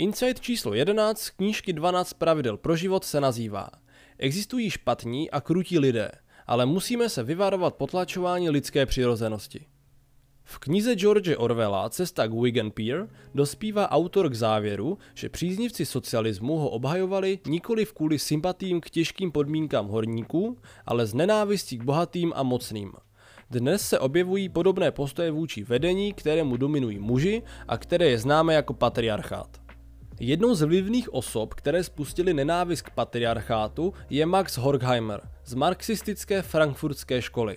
Insight číslo 11 z knížky 12 pravidel pro život se nazývá Existují špatní a krutí lidé, ale musíme se vyvarovat potlačování lidské přirozenosti. V knize George Orwella Cesta k Wigan Pier dospívá autor k závěru, že příznivci socialismu ho obhajovali nikoli v kvůli sympatím k těžkým podmínkám horníků, ale z nenávistí k bohatým a mocným. Dnes se objevují podobné postoje vůči vedení, kterému dominují muži a které je známe jako patriarchát. Jednou z vlivných osob, které spustili nenávist k patriarchátu, je Max Horkheimer z marxistické frankfurtské školy.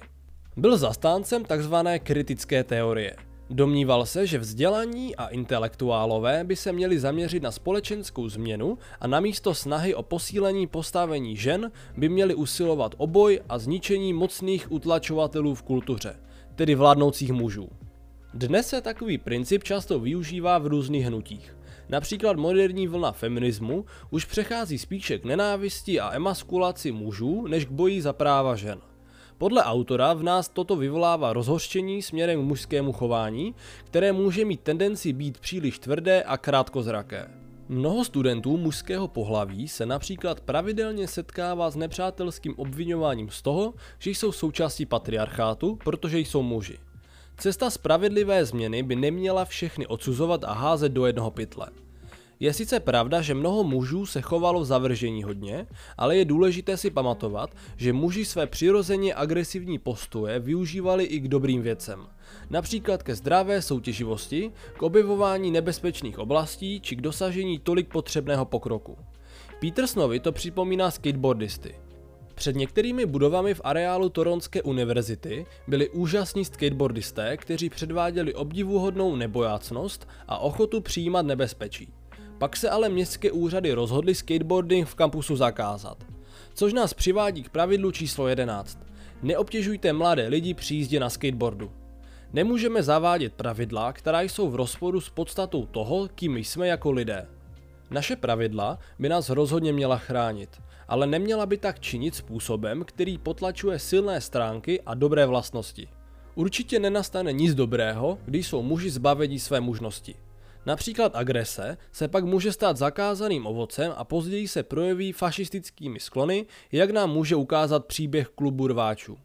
Byl zastáncem tzv. kritické teorie. Domníval se, že vzdělaní a intelektuálové by se měli zaměřit na společenskou změnu a namísto snahy o posílení postavení žen by měli usilovat o boj a zničení mocných utlačovatelů v kultuře, tedy vládnoucích mužů. Dnes se takový princip často využívá v různých hnutích. Například moderní vlna feminismu už přechází spíše k nenávisti a emaskulaci mužů než k boji za práva žen. Podle autora v nás toto vyvolává rozhořčení směrem k mužskému chování, které může mít tendenci být příliš tvrdé a krátkozraké. Mnoho studentů mužského pohlaví se například pravidelně setkává s nepřátelským obvinováním z toho, že jsou součástí patriarchátu, protože jsou muži. Cesta spravedlivé změny by neměla všechny odsuzovat a házet do jednoho pytle. Je sice pravda, že mnoho mužů se chovalo zavržení hodně, ale je důležité si pamatovat, že muži své přirozeně agresivní postoje využívali i k dobrým věcem. Například ke zdravé soutěživosti, k objevování nebezpečných oblastí či k dosažení tolik potřebného pokroku. Petersnovi to připomíná skateboardisty. Před některými budovami v areálu Toronské univerzity byli úžasní skateboardisté, kteří předváděli obdivuhodnou nebojácnost a ochotu přijímat nebezpečí. Pak se ale městské úřady rozhodly skateboarding v kampusu zakázat. Což nás přivádí k pravidlu číslo 11. Neobtěžujte mladé lidi při jízdě na skateboardu. Nemůžeme zavádět pravidla, která jsou v rozporu s podstatou toho, kým jsme jako lidé. Naše pravidla by nás rozhodně měla chránit, ale neměla by tak činit způsobem, který potlačuje silné stránky a dobré vlastnosti. Určitě nenastane nic dobrého, když jsou muži zbavení své mužnosti. Například agrese se pak může stát zakázaným ovocem a později se projeví fašistickými sklony, jak nám může ukázat příběh klubu rváčů.